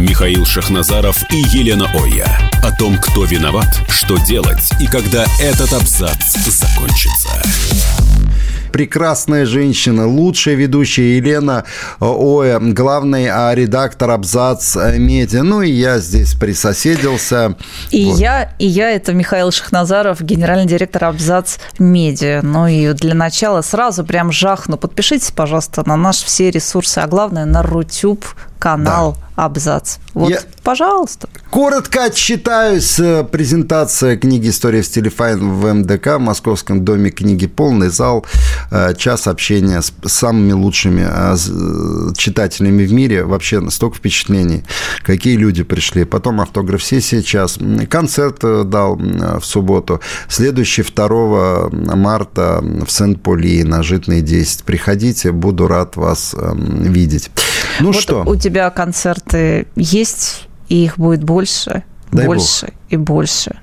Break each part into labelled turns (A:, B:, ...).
A: Михаил Шахназаров и Елена Оя. О том, кто виноват, что делать и когда этот абзац закончится
B: прекрасная женщина, лучшая ведущая Елена Оя, главный а, редактор Абзац Медиа. Ну и я здесь присоседился.
C: И вот. я, и я это Михаил Шахназаров, генеральный директор Абзац Медиа. Ну и для начала сразу прям жахну. Подпишитесь, пожалуйста, на наши все ресурсы, а главное на Рутюб канал да. Абзац. Вот, Я пожалуйста.
B: Коротко отчитаюсь. Э, презентация книги «История в стиле файн» в МДК, в Московском доме книги «Полный зал». Э, час общения с самыми лучшими э, читателями в мире. Вообще столько впечатлений. Какие люди пришли. Потом автограф-сессия час. Концерт дал в субботу. Следующий 2 марта в Сент-Поли на Житной 10. Приходите, буду рад вас видеть. Ну
C: вот
B: что?
C: У тебя концерты есть, и их будет больше, Дай больше Бог. и больше.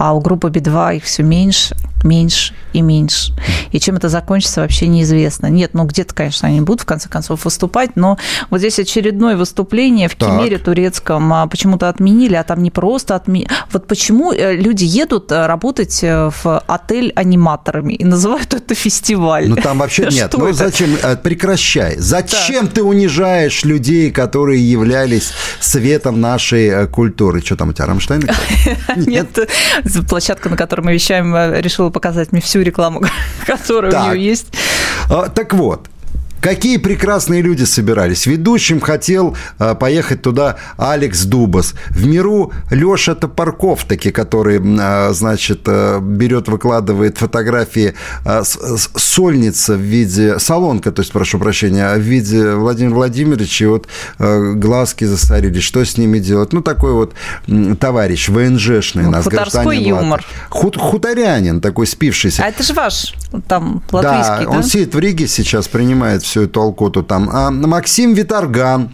C: А у группы Би-2 их все меньше меньше и меньше. И чем это закончится, вообще неизвестно. Нет, ну где-то, конечно, они будут в конце концов выступать, но вот здесь очередное выступление в так. Кемере турецком а почему-то отменили, а там не просто отменили. Вот почему э, люди едут э, работать э, в отель аниматорами и называют это фестиваль?
B: Ну там вообще нет. Ну зачем? Прекращай. Зачем ты унижаешь людей, которые являлись светом нашей культуры? Что там у тебя, Рамштайн?
C: Нет, площадка, на которой мы вещаем, решила показать мне всю рекламу, которая так. у нее есть.
B: А, так вот, Какие прекрасные люди собирались. Ведущим хотел э, поехать туда Алекс Дубас. В миру Леша Топорков, таки, который, э, значит, э, берет, выкладывает фотографии э, сольница в виде, салонка, то есть, прошу прощения, в виде Владимира Владимировича, и вот э, глазки засорились, что с ними делать? Ну, такой вот товарищ, ВНЖшный ну, нас,
C: гражданин юмор.
B: Хут, хуторянин такой спившийся.
C: А это же ваш, там, латвийский, да?
B: да? он сидит в Риге сейчас, принимает всю эту алкоту там. А Максим Виторган,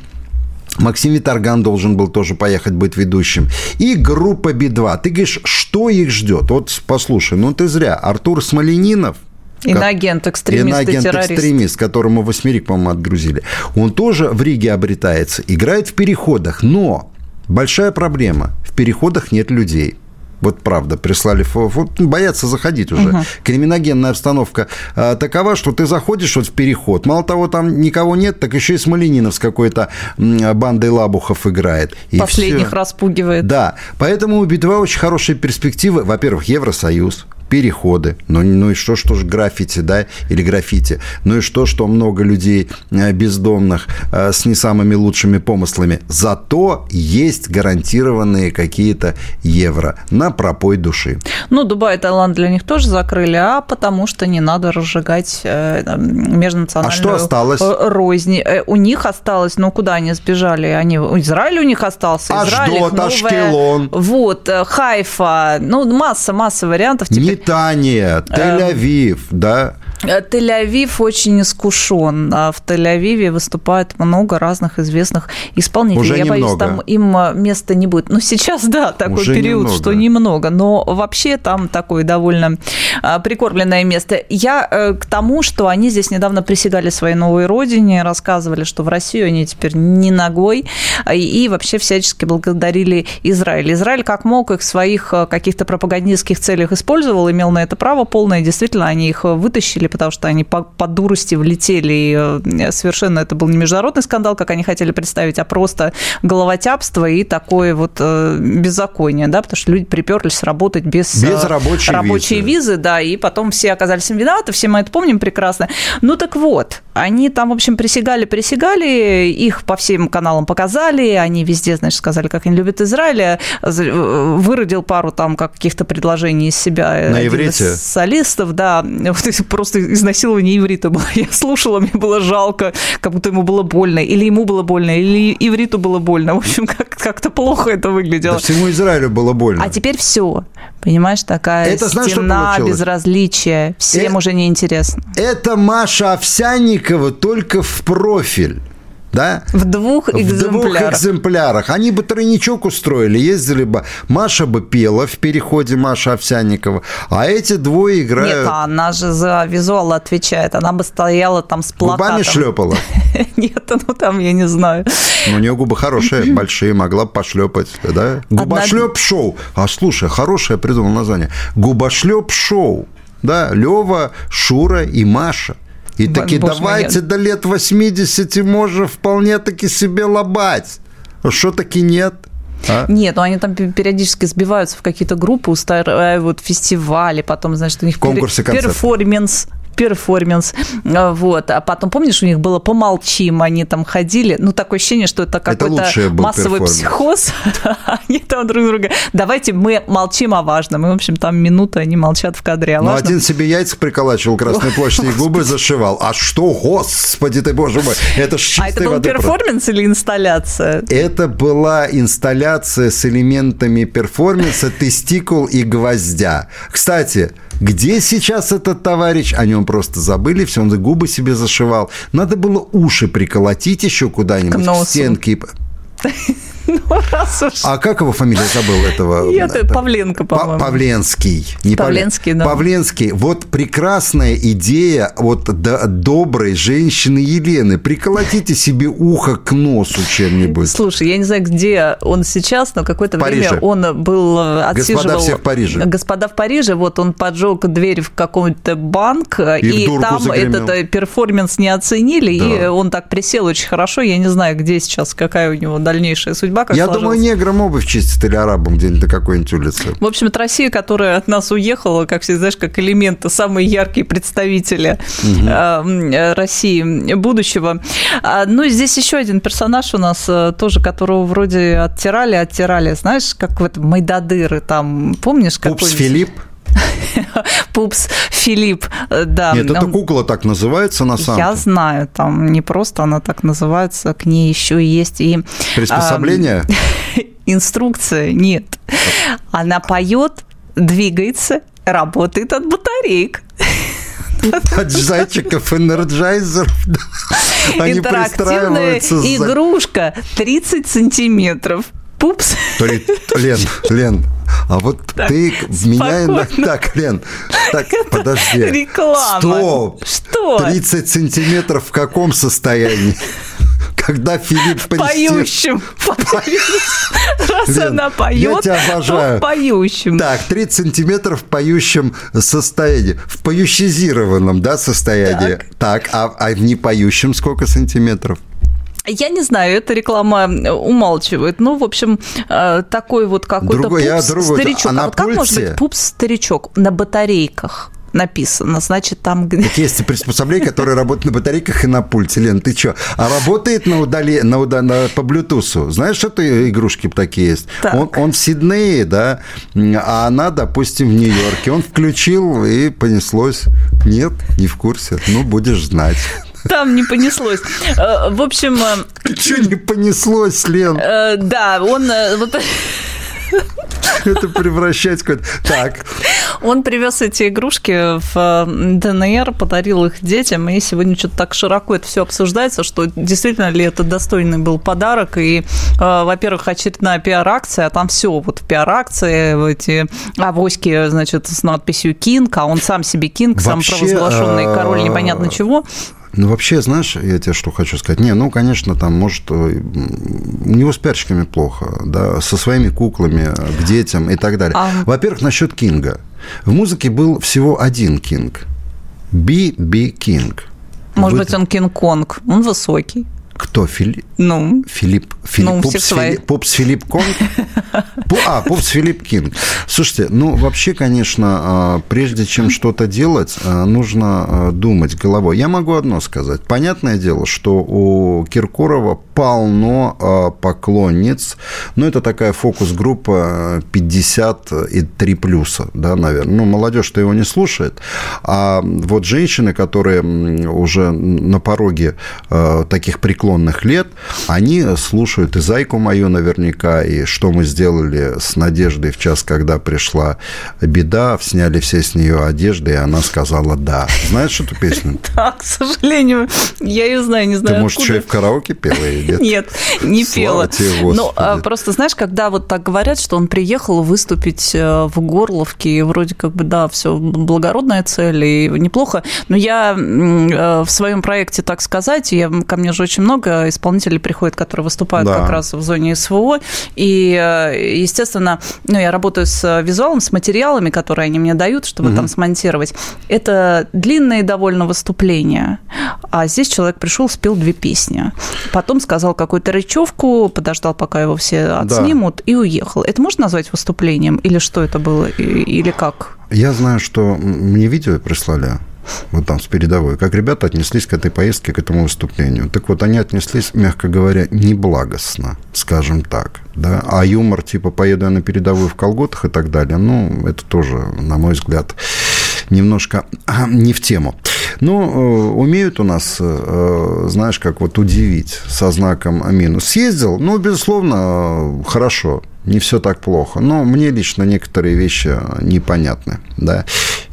B: Максим Виторган должен был тоже поехать быть ведущим. И группа Би-2. Ты говоришь, что их ждет? Вот послушай, ну ты зря. Артур Смоленинов,
C: Иноагент, экстремист
B: Иноагент, террорист. экстремист, которому восьмерик, по-моему, отгрузили. Он тоже в Риге обретается, играет в переходах, но большая проблема. В переходах нет людей. Вот правда, прислали вот, боятся заходить уже. Угу. Криминогенная обстановка а, такова, что ты заходишь вот в переход. Мало того, там никого нет, так еще и Смоленинов с какой-то бандой лабухов играет.
C: И Последних все. распугивает.
B: Да, поэтому у Би-2 очень хорошие перспективы. Во-первых, Евросоюз переходы. Ну, ну и что, что же граффити, да, или граффити. Ну и что, что много людей э, бездомных э, с не самыми лучшими помыслами. Зато есть гарантированные какие-то евро на пропой души.
C: Ну, Дубай и Таиланд для них тоже закрыли, а потому что не надо разжигать э, межнациональную а что осталось? рознь. У них осталось, ну, куда они сбежали? Они, Израиль у них остался. Израиль,
B: Аждот, Ашкелон.
C: Вот, Хайфа. Ну, масса, масса вариантов.
B: Теперь Британия, Тель-Авив, да?
C: Э, Тель-Авив очень искушен. А в Тель-Авиве выступает много разных известных исполнителей.
B: Уже
C: Я
B: немного.
C: боюсь, там им э, места не будет. Ну, сейчас, да, такой Уже период, немного. что немного. Но вообще там такое довольно э, прикормленное место. Я к тому, что они здесь недавно присягали своей новой родине, рассказывали, что в Россию они теперь не ногой, и вообще всячески благодарили Израиль. Израиль как мог их в своих каких-то пропагандистских целях использовал, имел на это право полное. Действительно, они их вытащили вытащили, потому что они по, по дурости влетели. И э, совершенно это был не международный скандал, как они хотели представить, а просто головотяпство и такое вот э, беззаконие, да, потому что люди приперлись работать без,
B: без э, рабочей,
C: рабочей визы. визы, да, и потом все оказались им виноваты, все мы это помним прекрасно. Ну так вот, они там, в общем, присягали, присягали, их по всем каналам показали, они везде, значит, сказали, как они любят Израиль, выродил пару там каких-то предложений из себя.
B: На иврите?
C: Солистов, да, вот просто просто изнасилование иврита было. Я слушала, мне было жалко, как будто ему было больно, или ему было больно, или ивриту было больно. В общем, как, как-то плохо это выглядело. Да
B: всему Израилю было больно.
C: А теперь все. Понимаешь, такая это, знаешь, стена безразличия. Всем это, уже неинтересно.
B: Это Маша Овсянникова только в профиль да?
C: В двух экземплярах. В двух
B: экземплярах. Они бы тройничок устроили, ездили бы. Маша бы пела в переходе, Маша Овсянникова, а эти двое играют...
C: Нет, она же за визуал отвечает. Она бы стояла там с плакатом.
B: Губами шлепала?
C: Нет, ну там я не знаю.
B: Ну, у нее губы хорошие, большие, могла бы пошлепать, да? Губошлеп-шоу. А слушай, хорошее придумал название. Губошлеп-шоу. Да, Лева, Шура и Маша. И таки давайте до лет 80 можно вполне таки себе лобать. Что таки нет?
C: А? Нет, ну они там периодически сбиваются в какие-то группы, устраивают фестивали, потом, значит, у них
B: конкурсы,
C: перформанс перформанс. А, вот. А потом, помнишь, у них было «Помолчим», они там ходили. Ну, такое ощущение, что это какой-то массовый психоз. они там друг друга... Давайте мы молчим о важном. И, в общем, там минуты они молчат в кадре.
B: Ну, один себе яйца приколачивал Красной площади и губы зашивал. А что, господи ты, боже мой, это ж
C: А это был перформанс или инсталляция?
B: Это была инсталляция с элементами перформанса, тестикул и гвоздя. Кстати, где сейчас этот товарищ? О нем просто забыли, все, он губы себе зашивал. Надо было уши приколотить еще куда-нибудь в стенки. Ну, раз уж. А как его фамилия забыл этого?
C: Это Павленко, по-моему.
B: Павленский. Не
C: Павленский, да.
B: Павленский. Вот прекрасная идея вот доброй женщины Елены. Приколотите себе ухо к носу чем-нибудь.
C: Слушай, я не знаю, где он сейчас, но какое-то время он был отсиживал...
B: Господа все в Париже.
C: Господа в Париже. Вот он поджег дверь в какой-то банк, и, и там загремел. этот э, перформанс не оценили, да. и он так присел очень хорошо. Я не знаю, где сейчас, какая у него дальнейшая судьба судьба как
B: Я сложилась. думаю, неграм обувь чистят или арабам где-нибудь на какой-нибудь улице.
C: В общем, это Россия, которая от нас уехала, как все знаешь, как элементы, самые яркие представители угу. России будущего. А, ну, и здесь еще один персонаж у нас э, тоже, которого вроде оттирали, оттирали, знаешь, как в этом Мойдодыре там, помнишь?
B: Пупс Филипп?
C: Пупс Филипп, э, да.
B: Нет, это кукла так называется на самом
C: деле. Я знаю, там не просто она так называется, к ней еще есть и...
B: Приспособление?
C: инструкция, нет. Она поет, двигается, работает от батареек.
B: От зайчиков Energizer'ов. Они
C: Интерактивная игрушка 30 сантиметров. Пупс.
B: Лен, Лен, а вот так, ты меня... На... Так, Лен, так, подожди.
C: Реклама.
B: Стоп. Что? 30 сантиметров в каком состоянии? Когда Филипп
C: Поющим. Раз Лен, она поет, я тебя обожаю. то в поющем.
B: Так, 30 сантиметров в поющем состоянии. В поющизированном, да, состоянии. Так, так а, а в непоющем сколько сантиметров?
C: Я не знаю, эта реклама умалчивает. Ну, в общем, э, такой вот какой-то пупс-старичок. А, а вот как может быть пупс-старичок на батарейках? написано, значит, там...
B: Так есть приспособление, которое работает на батарейках и на пульте. Лен, ты что? А работает на удали... на, уда... на... по Bluetooth. Знаешь, что это игрушки такие есть? Так. Он, он в Сиднее, да, а она, допустим, в Нью-Йорке. Он включил, и понеслось. Нет, не в курсе. Ну, будешь знать.
C: Там не понеслось. Э, в общем...
B: Э, Что не понеслось, Лен?
C: Э, да, он...
B: Это превращать какой-то... Так.
C: Он привез эти игрушки в ДНР, подарил их детям, и сегодня что-то так широко это все обсуждается, что действительно ли это достойный был подарок. И, во-первых, очередная пиар-акция, а там все вот в пиар-акции, эти авоськи, значит, с надписью «King», а он сам себе Кинг, сам провозглашенный король непонятно чего.
B: Ну, вообще, знаешь, я тебе что хочу сказать. Не, ну, конечно, там, может, э, у него с пиарщиками плохо, да, со своими куклами, к детям и так далее. А... Во-первых, насчет Кинга. В музыке был всего один Кинг. Би Би Кинг.
C: Может Вы... быть, он Кинг-Конг. Он высокий.
B: Кто? Фили...
C: Ну?
B: Филипп, Филипп, ну, Пупс, Филипп, Пупс Филипп Конг? А, Пупс Филипп Кинг. Слушайте, ну, вообще, конечно, а, прежде чем что-то делать, а, нужно а, думать головой. Я могу одно сказать. Понятное дело, что у Киркорова полно поклонниц. Ну, это такая фокус-группа 50 и 3 плюса, да, наверное. Ну, молодежь-то его не слушает. А вот женщины, которые уже на пороге таких преклонных преклонных лет, они слушают и «Зайку мою» наверняка, и «Что мы сделали с Надеждой в час, когда пришла беда», сняли все с нее одежды, и она сказала «да». Знаешь эту песню?
C: Да, к сожалению, я ее знаю, не знаю
B: Ты, может, что и в караоке пела?
C: Нет, нет не пела. Но а, просто, знаешь, когда вот так говорят, что он приехал выступить э, в Горловке, и вроде как бы, да, все благородная цель, и неплохо, но я э, в своем проекте, так сказать, я, ко мне же очень много исполнителей приходит, которые выступают да. как раз в зоне СВО, и, э, естественно, ну, я работаю с визуалом, с материалами, которые они мне дают, чтобы угу. там смонтировать. Это длинные довольно выступления, а здесь человек пришел, спел две песни, потом сказал какую-то речевку, подождал, пока его все отснимут, да. и уехал. Это можно назвать выступлением, или что это было, или как?
B: Я знаю, что мне видео прислали вот там с передовой, как ребята отнеслись к этой поездке, к этому выступлению. Так вот, они отнеслись, мягко говоря, неблагостно, скажем так. Да? А юмор, типа, поеду я на передовую в колготах и так далее, ну, это тоже, на мой взгляд, немножко не в тему. Но э, умеют у нас, э, знаешь, как вот удивить со знаком минус. Съездил, ну, безусловно, хорошо не все так плохо. Но мне лично некоторые вещи непонятны, да,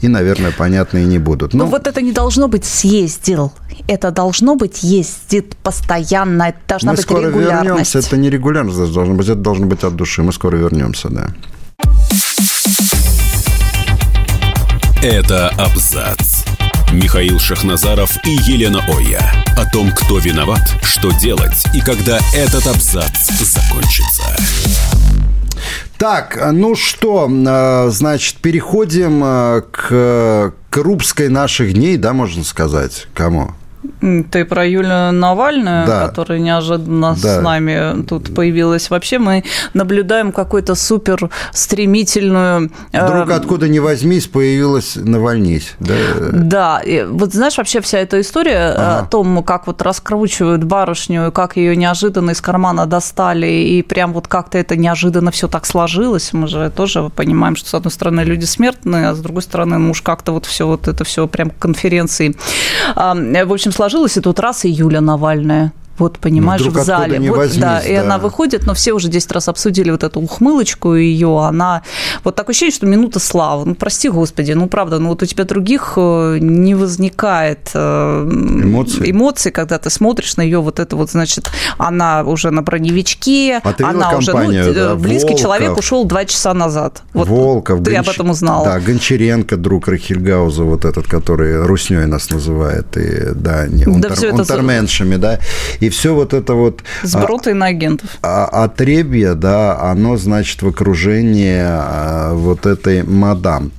B: и, наверное, понятны и не будут.
C: Но, Но вот это не должно быть съездил. Это должно быть ездит постоянно, это должна Мы быть скоро регулярность.
B: вернемся, это не регулярность должно быть, это должно быть от души. Мы скоро вернемся, да.
A: Это абзац. Михаил Шахназаров и Елена Оя. О том, кто виноват, что делать и когда этот абзац закончится.
B: Так, ну что, э, значит, переходим э, к Крупской наших дней, да, можно сказать. Кому?
C: Ты про Юлию Навальную, да. которая неожиданно да. с нами тут появилась. Вообще мы наблюдаем какую-то супер стремительную...
B: Э, Вдруг э... откуда ни возьмись появилась Навальнись.
C: Да, да. И вот знаешь, вообще вся эта история ага. о том, как вот раскручивают барышню, как ее неожиданно из кармана достали, и прям вот как-то это неожиданно все так сложилось. Мы же тоже понимаем, что с одной стороны люди смертные, а с другой стороны, ну уж как-то вот все вот это все прям конференции. В общем, сложилось, и тут раз и Юля Навальная вот, понимаешь, ну, в зале. Вот, возьмись, да, да, и она выходит, но все уже 10 раз обсудили вот эту ухмылочку ее, она... Вот такое ощущение, что минута славы. Ну, прости, господи, ну, правда, ну, вот у тебя других э, не возникает э, эмоций, эмоций когда ты смотришь на ее вот это вот, значит, она уже на броневичке,
B: а ты
C: она
B: уже... Ну, да,
C: близкий
B: Волков,
C: человек ушел два часа назад.
B: Вот Волков.
C: Ты Гонч... об этом узнал.
B: Да, Гончаренко, друг Рахильгауза, вот этот, который Русней нас называет, и, да, не, унтер, да, унтерменшами, да, и все вот это вот...
C: А, агентов.
B: А, отребье, да, оно, значит, в окружении а, вот этой мадам.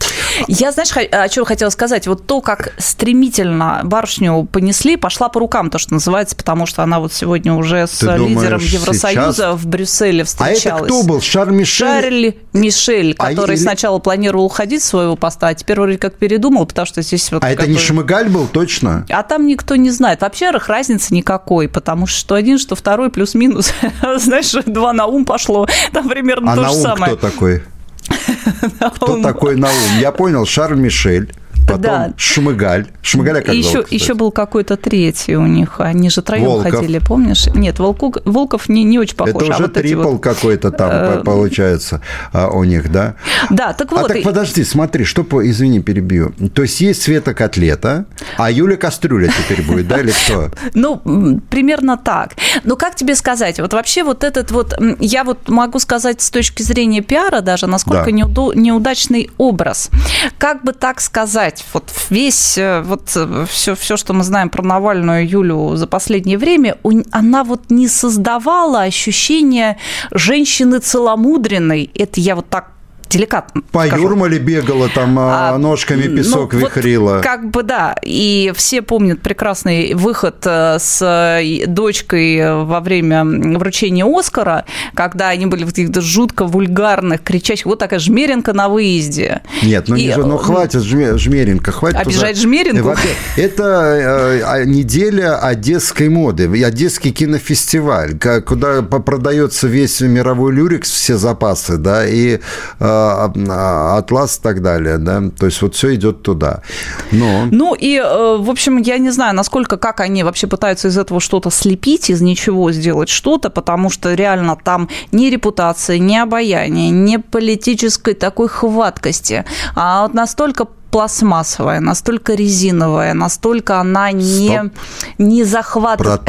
C: Я, знаешь, о чем хотела сказать? Вот то, как стремительно барышню понесли, пошла по рукам, то, что называется, потому что она вот сегодня уже с Ты лидером думаешь, Евросоюза сейчас... в Брюсселе встречалась. А
B: это кто был? Шарль Мишель?
C: Шарль Мишель, который а сначала планировал уходить с своего поста, а теперь вроде как передумал, потому что здесь вот...
B: А это не Шмыгаль был, точно?
C: А там никто не знает. Вообще разницы никакой, потому что что один, что второй, плюс-минус. Знаешь, два на ум пошло. Там примерно
B: а
C: то же
B: самое. кто такой? Кто такой Наум? Я понял, Шарль Мишель потом да. Шмыгаль. Шмыгаля как
C: еще,
B: зовут,
C: еще был какой-то третий у них. Они же троем Волков. ходили, помнишь? Нет, Волку, Волков не, не очень похож.
B: Это уже а вот трипл вот... какой-то там э, получается а, у них, да?
C: Да, так
B: а
C: вот.
B: А так подожди, смотри, что, по... извини, перебью. То есть есть Света Котлета, а Юля Кастрюля теперь будет, да, или кто?
C: Ну, примерно так. Но как тебе сказать? Вот вообще вот этот вот, я вот могу сказать с точки зрения пиара даже, насколько неудачный образ. Как бы так сказать? Сказать, вот весь, э, вот все, э, все, что мы знаем про Навальную Юлю за последнее время, она вот не создавала ощущения женщины целомудренной. Это я вот так деликатно
B: По скажу. Юрмале бегала, там а, а ножками ну, песок ну, вихрила.
C: Вот, как бы да. И все помнят прекрасный выход э, с э, дочкой во время вручения Оскара, когда они были в каких-то жутко вульгарных, кричащих, вот такая жмеренка на выезде.
B: Нет, ну, и, не, ну хватит жмеренка, хватит.
C: Обижать уже... жмеренку?
B: Это э, а, неделя одесской моды, одесский кинофестиваль, куда продается весь мировой люрикс, все запасы, да, и атлас и так далее, да, то есть вот все идет туда. Но...
C: Ну и, в общем, я не знаю, насколько, как они вообще пытаются из этого что-то слепить, из ничего сделать что-то, потому что реально там ни репутации, ни обаяния, ни политической такой хваткости, а вот настолько пластмассовая, настолько резиновая, настолько она не, не захватывает.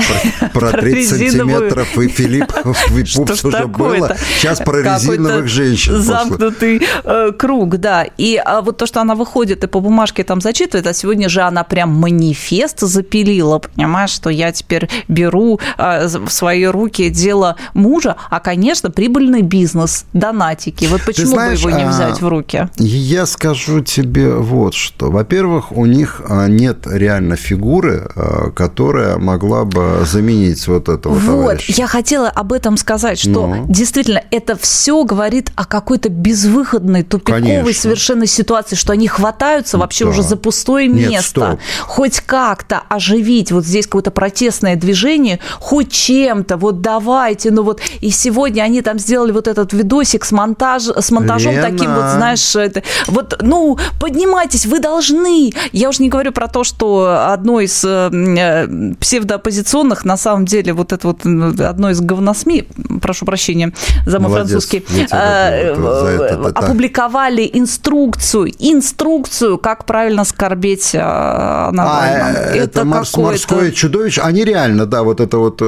B: Про, про, про 30 сантиметров и Филипп Випупс уже было. Сейчас про резиновых женщин.
C: Замкнутый э, круг, да. И а вот то, что она выходит и по бумажке там зачитывает, а сегодня же она прям манифест запилила, понимаешь, что я теперь беру э, в свои руки дело мужа, а, конечно, прибыльный бизнес, донатики. Вот почему бы его не а, взять в руки?
B: Я скажу тебе вот что. Во-первых, у них а, нет реально фигуры, а, которая могла бы заменить вот этого
C: вот,
B: товарища.
C: я хотела об этом сказать, что ну. действительно это все говорит о какой-то безвыходной, тупиковой Конечно. совершенно ситуации, что они хватаются вообще да. уже за пустое нет, место. Стоп. Хоть как-то оживить вот здесь какое-то протестное движение, хоть чем-то, вот давайте, ну вот, и сегодня они там сделали вот этот видосик с, монтаж, с монтажом Лена. таким вот, знаешь, это, вот, ну, поднимай поднимайтесь, вы должны. Я уже не говорю про то, что одно из э, э, псевдооппозиционных, на самом деле, вот это вот одно из говносми, прошу прощения за мой французский, э, опубликовали инструкцию, инструкцию, как правильно скорбеть Навальному. А,
B: это, это морское чудовище. Они реально, да, вот это вот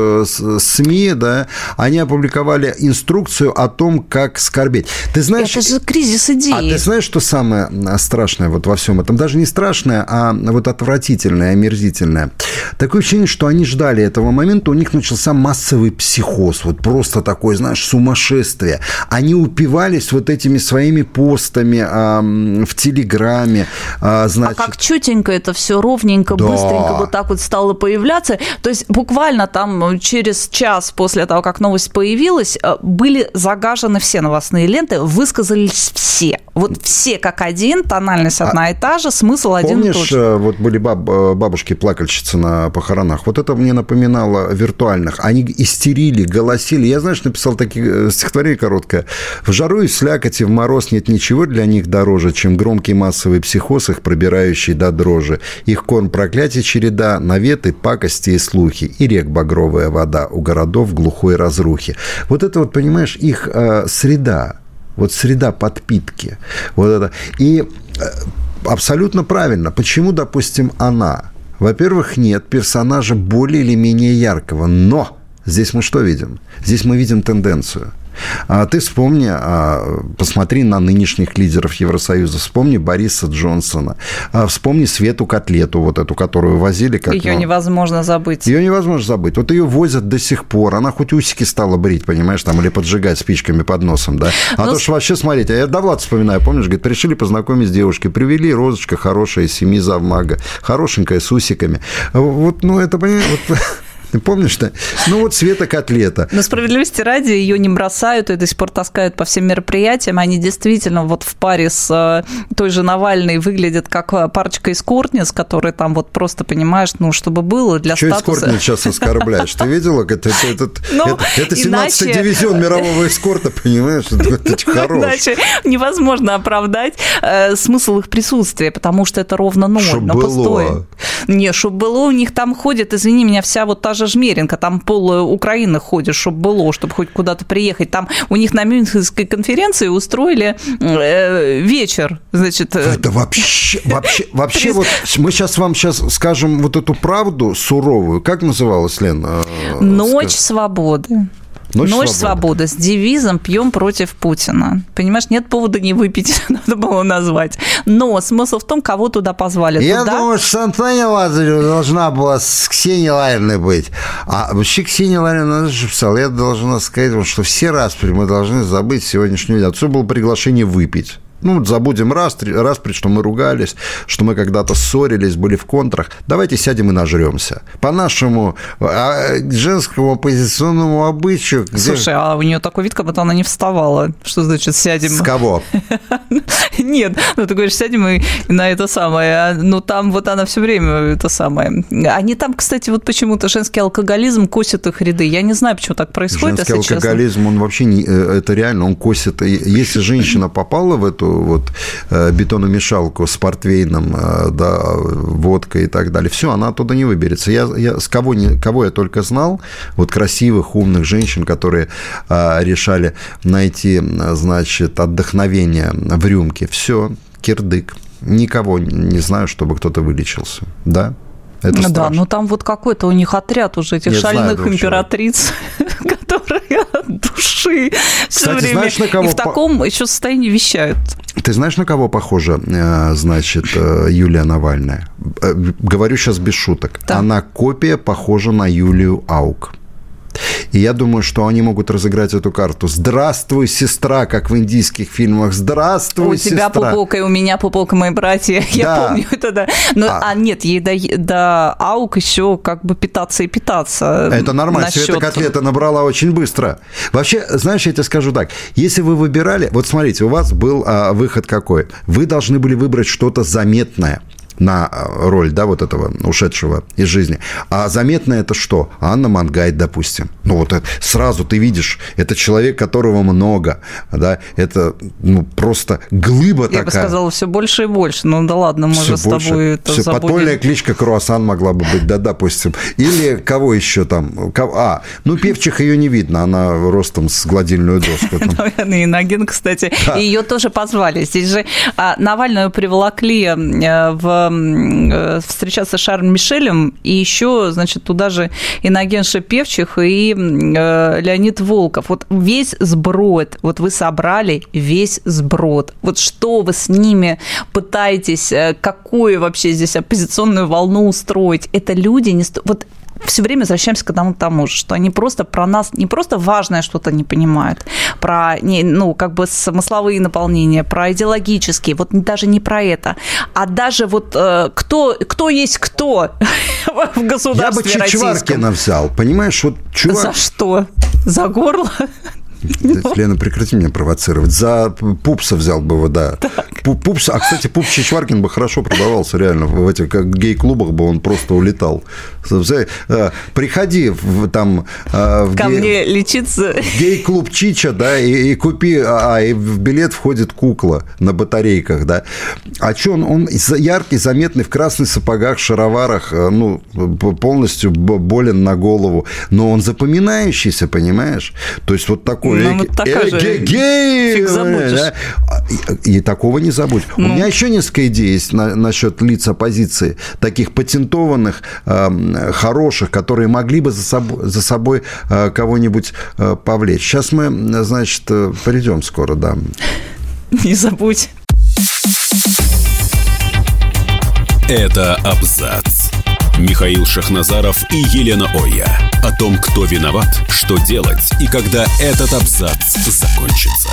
B: СМИ, да, они опубликовали инструкцию о том, как скорбеть. Ты знаешь...
C: Это же кризис идеи.
B: А ты знаешь, что самое страшное вот во всем этом. Даже не страшное, а вот отвратительное, омерзительное. Такое ощущение, что они ждали этого момента, у них начался массовый психоз, вот просто такое, знаешь, сумасшествие. Они упивались вот этими своими постами а, в Телеграме, а, значит...
C: А как чутенько это все ровненько, да. быстренько вот так вот стало появляться. То есть буквально там через час после того, как новость появилась, э, были загажены все новостные ленты, высказались все. Вот все как один, тональность одна и та же, смысл один
B: и тот же. Э, вот были баб, э, бабушки-плакальщицы на похоронах. Вот это мне напоминало виртуальных. Они истерили, голосили. Я, знаешь, написал такие э, стихотворение короткое. В жару и в слякоти, в мороз нет ничего для них дороже, чем громкий массовый психоз, их пробирающий до дрожи. Их корм проклятий череда, наветы, пакости и слухи. И рек багровая вода у городов глухой разрухи. Вот это вот, понимаешь, их э, среда вот среда подпитки. Вот это. И абсолютно правильно. Почему, допустим, она? Во-первых, нет персонажа более или менее яркого, но здесь мы что видим? Здесь мы видим тенденцию – а ты вспомни, а, посмотри на нынешних лидеров Евросоюза, вспомни Бориса Джонсона, а, вспомни Свету Котлету, вот эту, которую возили. Как,
C: ее ну, невозможно забыть.
B: Ее невозможно забыть. Вот ее возят до сих пор. Она хоть усики стала брить, понимаешь, там, или поджигать спичками под носом, да. А Но... Ну, то, что вообще, смотрите, я Довлад вспоминаю, помнишь, говорит, решили познакомить с девушкой, привели розочка хорошая из семьи завмага, хорошенькая, с усиками. Вот, ну, это, понимаешь, вот... Помнишь, что? Ну, вот Света Котлета.
C: Но справедливости ради, ее не бросают, и до сих пор таскают по всем мероприятиям. Они действительно вот в паре с э, той же Навальной выглядят как э, парочка эскортниц, которые там вот просто, понимаешь, ну, чтобы было для
B: Что
C: статуса...
B: эскортниц сейчас оскорбляешь? Ты видела? Это, это, это, ну, это 17-й дивизион мирового эскорта, понимаешь? Это, это хорош.
C: Иначе невозможно оправдать э, смысл их присутствия, потому что это ровно ноль. Было. Пустое. Не, чтобы было, у них там ходит, извини меня, вся вот та же Жмеренко, там пол Украины ходит, чтобы было, чтобы хоть куда-то приехать. Там у них на Мюнхенской конференции устроили э, вечер, значит...
B: Э, Это вообще, вообще, вообще вот мы сейчас вам сейчас скажем вот эту правду суровую. Как называлась, Лен? Э,
C: Ночь свободы. Ночь, Ночь свободы. свободы с девизом «Пьем против Путина». Понимаешь, нет повода не выпить, надо было назвать. Но смысл в том, кого туда позвали.
B: Я
C: туда...
B: думаю, что Антония Лазарева должна была с Ксенией Лариной быть. А вообще Ксения Ларина же писала, я должна сказать, что все распри мы должны забыть сегодняшний день. Отсюда было приглашение выпить. Ну, забудем раз, раз, что мы ругались, что мы когда-то ссорились, были в контрах. Давайте сядем и нажремся. По нашему а, женскому оппозиционному обычаю...
C: Где... Слушай, а у нее такой вид, как будто она не вставала. Что значит сядем?
B: С кого?
C: Нет, ну ты говоришь, сядем и на это самое. Ну там вот она все время это самое. Они там, кстати, вот почему-то женский алкоголизм косит их ряды. Я не знаю, почему так происходит,
B: Женский алкоголизм, он вообще не... Э, это реально, он косит. Если женщина попала в эту вот э, бетономешалку с портвейном, э, да, водкой и так далее. Все, она оттуда не выберется. Я, я с кого, не, кого я только знал, вот красивых, умных женщин, которые а, решали найти, значит, отдохновение в рюмке. Все, кирдык. Никого не знаю, чтобы кто-то вылечился. Да?
C: Это да, страшно. но там вот какой-то у них отряд уже этих Я шальных знаю, императриц, которые от души все время. И в таком еще состоянии вещают.
B: Ты знаешь, на кого похожа, э, значит, э, Юлия Навальная? Э, говорю сейчас без шуток. Да. Она копия похожа на Юлию Аук. И я думаю, что они могут разыграть эту карту. Здравствуй, сестра, как в индийских фильмах. Здравствуй,
C: сестра. У тебя пупок, и у меня пупок, мои братья. Да. Я помню это, да. Но, а, а нет, ей до, до аук еще как бы питаться и питаться.
B: Это нормально. Насчет... Света котлета набрала очень быстро. Вообще, знаешь, я тебе скажу так. Если вы выбирали... Вот смотрите, у вас был а, выход какой? Вы должны были выбрать что-то заметное на э, роль, да, вот этого ушедшего из жизни. А заметно это что? Анна Мангайт, допустим. Ну, вот это, сразу ты видишь, это человек, которого много, да, это ну, просто глыба Я такая. Я бы
C: сказала, все больше и больше. Ну, да ладно, мы все же с больше. тобой это все,
B: забудем. Подпольная кличка Круассан могла бы быть, да, допустим. Или кого еще там? А, ну, певчих ее не видно, она ростом с гладильную доску.
C: Наверное, Иногин, кстати. Ее тоже позвали. Здесь же а, Навальную приволокли э, в встречаться с Шарлем Мишелем, и еще, значит, туда же Иногенша Певчих и э, Леонид Волков. Вот весь сброд, вот вы собрали весь сброд. Вот что вы с ними пытаетесь, э, какую вообще здесь оппозиционную волну устроить? Это люди не... Вот все время возвращаемся к одному тому же, что они просто про нас, не просто важное что-то не понимают, про, не, ну, как бы смысловые наполнения, про идеологические, вот даже не про это, а даже вот э, кто, кто есть кто в государстве
B: Я бы Чичваркина взял, понимаешь, вот чувак...
C: За что? За горло?
B: Лена, прекрати меня провоцировать. За Пупса взял бы его, да. Пупс, а, кстати, Пупс Чичваркин бы хорошо продавался, реально. В этих как гей-клубах бы он просто улетал. Э, приходи в, там...
C: Э, в Ко гей... мне лечиться.
B: гей-клуб Чича, да, и, и купи... А, а, и в билет входит кукла на батарейках, да. А что он? Он яркий, заметный, в красных сапогах, шароварах, э, ну, полностью болен на голову. Но он запоминающийся, понимаешь? То есть вот такой такой. Ну, вот такая же. Фиг забудешь. Да? И, такого не забудь. Ну. У меня еще несколько идей есть на, насчет лиц оппозиции, таких патентованных, э, хороших, которые могли бы за собой, за собой э, кого-нибудь э, повлечь. Сейчас мы, значит, э, придем скоро, да.
C: Не забудь.
A: Это абзац. Михаил Шахназаров и Елена Оя. О том, кто виноват, что делать и когда этот абзац закончится.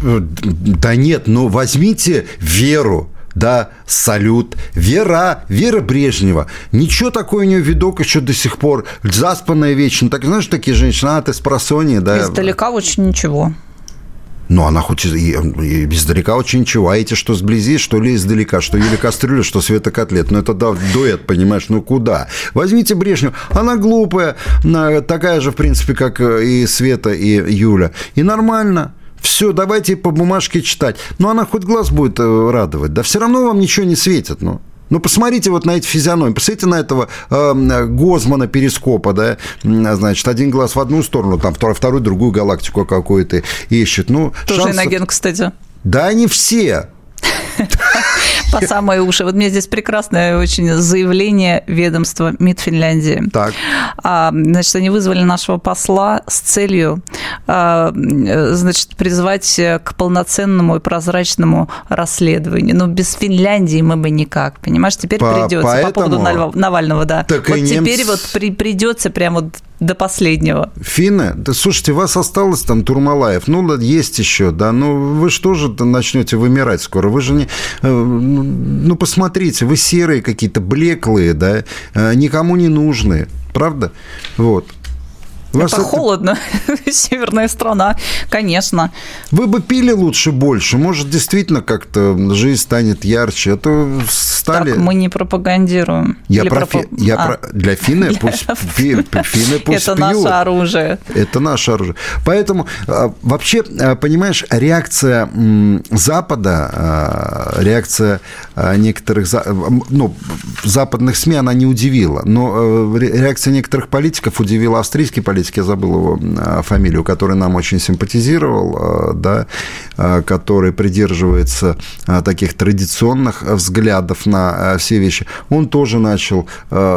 B: Да нет, ну возьмите веру да, салют, Вера, Вера Брежнева. Ничего такое у нее видок еще до сих пор. Заспанная вечно. Так знаешь, такие женщины, а ты с просони, да.
C: Издалека очень ничего.
B: Ну, она хоть и, и издалека очень ничего. А эти что сблизи, что ли издалека, что Юлия Кастрюля, что Света Котлет. Ну, это да, дуэт, понимаешь, ну куда? Возьмите Брежневу. Она глупая, такая же, в принципе, как э, и Света, и Юля. И нормально. Все, давайте по бумажке читать. Но она хоть глаз будет э, радовать. Да все равно вам ничего не светит, ну. Ну, посмотрите вот на эти физиономии, посмотрите на этого э, Гозмана Перископа, да, значит, один глаз в одну сторону, там второй, второй другую галактику какую-то ищет. Ну,
C: Тоже шанс... иноген, кстати.
B: Да, они все.
C: По самые уши. Вот мне здесь прекрасное очень заявление ведомства МИД Финляндии.
B: Так.
C: А, значит, они вызвали нашего посла с целью, а, значит, призвать к полноценному и прозрачному расследованию. Но без Финляндии мы бы никак, понимаешь? Теперь по, придется поэтому... по поводу Навального, да.
B: Так
C: вот
B: теперь
C: немцы... вот при, придется прямо вот до последнего.
B: Финны, да слушайте, вас осталось там Турмалаев, ну, есть еще, да, ну, вы что же начнете вымирать скоро? Вы же не... Ну, посмотрите, вы серые какие-то, блеклые, да, э, никому не нужны, правда? Вот.
C: Вас это, это холодно, северная страна, конечно.
B: Вы бы пили лучше больше, может, действительно как-то жизнь станет ярче, а то стали...
C: Так мы не пропагандируем.
B: Я, про, пропа... я а. про... Для финны пусть, финны пусть
C: Это наше оружие.
B: Это наше оружие. Поэтому а, вообще, а, понимаешь, реакция Запада, реакция некоторых ну, западных СМИ, она не удивила, но реакция некоторых политиков удивила австрийский политик, я забыл его а, фамилию, который нам очень симпатизировал, а, да, а, который придерживается таких традиционных взглядов на все вещи, он тоже начал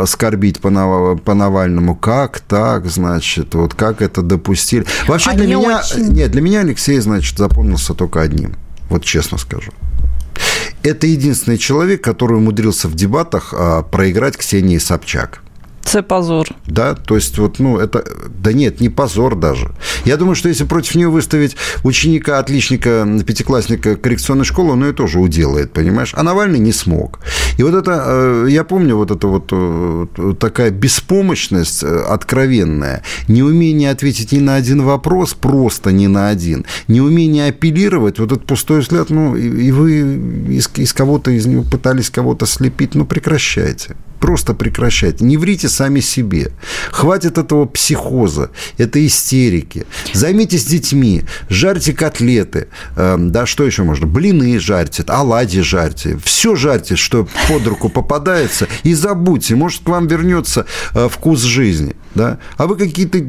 B: скорбить по, Навальному. Как так, значит, вот как это допустили? Вообще Они для меня, очень... нет, для меня Алексей, значит, запомнился только одним, вот честно скажу. Это единственный человек, который умудрился в дебатах проиграть Ксении Собчак.
C: Це позор.
B: Да, то есть вот, ну, это, да нет, не позор даже. Я думаю, что если против нее выставить ученика, отличника, пятиклассника коррекционной школы, он ее тоже уделает, понимаешь? А Навальный не смог. И вот это, э, я помню, вот это вот э, такая беспомощность э, откровенная, неумение ответить ни на один вопрос, просто ни на один, неумение апеллировать, вот этот пустой взгляд, ну, и вы из, из кого-то из него пытались кого-то слепить, ну, прекращайте. Просто прекращайте. Не врите сами себе. Хватит этого психоза, этой истерики. Займитесь детьми, жарьте котлеты, э, да, что еще можно? Блины жарьте, оладьи жарьте. Все жарьте, что под руку попадается, и забудьте. Может, к вам вернется э, вкус жизни. Да? А вы какие-то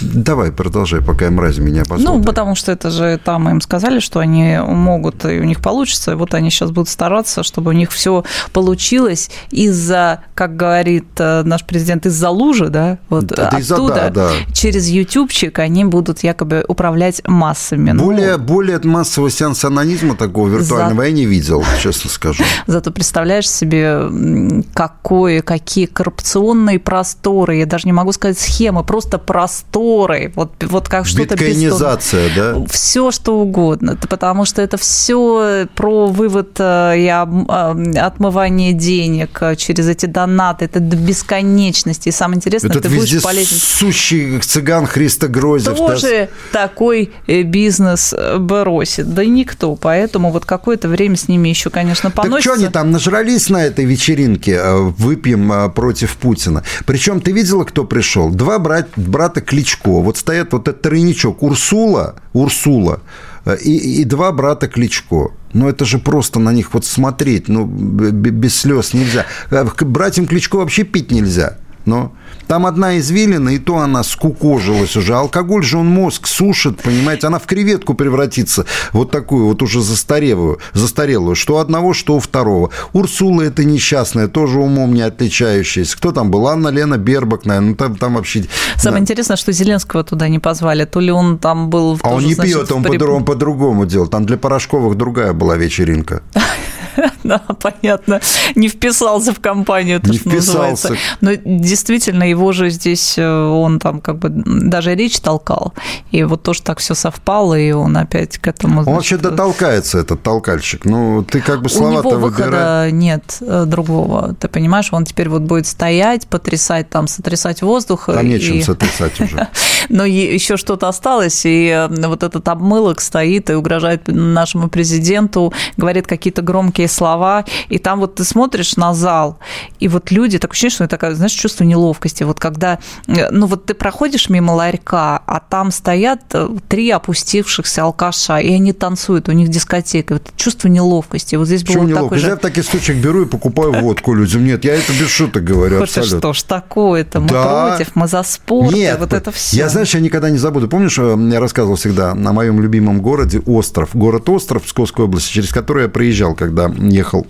B: Давай, продолжай, пока мразь меня посмотрит.
C: Ну, потому что это же там им сказали, что они могут, и у них получится. И вот они сейчас будут стараться, чтобы у них все получилось из-за, как говорит э, наш президент, из-за лужи, да, вот это оттуда, да, да. через ютубчик они будут якобы управлять массами.
B: Более, ну, более массового сеанса анонизма такого виртуального за... я не видел, честно скажу.
C: Зато представляешь себе, какое, какие коррупционные просторы, я даже не могу сказать схемы, просто просторы просторы, вот, вот как что-то
B: Биткоинизация, да?
C: Все, что угодно, потому что это все про вывод э, и э, отмывание денег э, через эти донаты, это до бесконечности. И самое интересное,
B: Этот
C: ты будешь полезен.
B: сущий цыган Христа Грозев.
C: Тоже да? такой бизнес бросит. Да никто. Поэтому вот какое-то время с ними еще, конечно, поносится.
B: Так что они там нажрались на этой вечеринке «Выпьем против Путина»? Причем ты видела, кто пришел? Два брат, брата Кличко Кличко. Вот стоят вот этот тройничок Урсула, Урсула э, и, и два брата Кличко. Ну, это же просто на них вот смотреть, ну, без слез нельзя. Э, братьям Кличко вообще пить нельзя. Но там одна извилина, и то она скукожилась уже. Алкоголь же он мозг сушит, понимаете, она в креветку превратится, вот такую вот уже застарелую, застарелую, что одного, что у второго. Урсула это несчастная, тоже умом не отличающаяся. Кто там был? Анна Лена Бербак, наверное, ну, там, там вообще...
C: Самое да. интересное, что Зеленского туда не позвали, то ли он там был...
B: А он не значит, пьет, он при... по-другому, по-другому делал. Там для Порошковых другая была вечеринка.
C: Да, понятно. Не вписался в компанию, то,
B: не что вписался. называется.
C: Но действительно, его же здесь, э, он там как бы даже речь толкал. И вот тоже так все совпало, и он опять к этому...
B: Он вообще дотолкается, этот толкальщик. Ну, ты как бы слова-то
C: У него выхода нет э, другого. Ты понимаешь, он теперь вот будет стоять, потрясать там, сотрясать воздух.
B: Там и... нечем сотрясать уже.
C: Но еще что-то осталось, и э, вот этот обмылок стоит и угрожает нашему президенту, говорит какие-то громкие слова, и там вот ты смотришь на зал, и вот люди, так ощущение, что это такое, знаешь, чувство неловкости. Вот когда, э, ну вот ты проходишь мимо ларька, а там стоят э, три опустившихся алкаша, и они танцуют, у них дискотека. Вот чувство неловкости. Вот здесь
B: было такое же... Я в таких случаях беру и покупаю водку людям. Нет, я это без шуток говорю,
C: вот абсолютно. что ж такое-то? Мы да. против, мы за спорт, Нет, вот это все.
B: Я, знаешь, я никогда не забуду. Помнишь, э, я рассказывал всегда на моем любимом городе Остров, город Остров Псковской области, через который я проезжал, когда ехал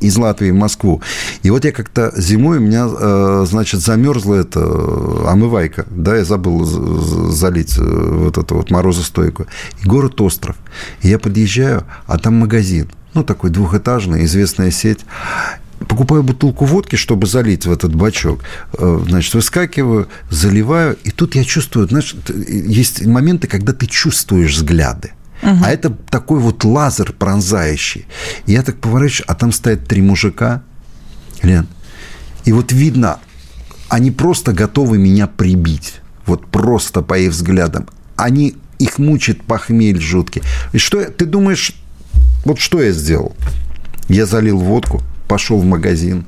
B: из Латвии в Москву. И вот я как-то зимой у меня, э, значит, замерзла эта омывайка, да, я забыл залить вот эту вот морозостойку. И город Остров. И я подъезжаю, а там магазин, ну, такой двухэтажный, известная сеть покупаю бутылку водки, чтобы залить в этот бачок, э, значит, выскакиваю, заливаю, и тут я чувствую, знаешь, есть моменты, когда ты чувствуешь взгляды. Угу. А это такой вот лазер пронзающий. Я так поворачиваюсь, а там стоят три мужика, Лен, и вот видно, они просто готовы меня прибить. Вот просто по их взглядам. Они, их мучит похмель жуткий. И что, ты думаешь, вот что я сделал? Я залил водку, пошел в магазин,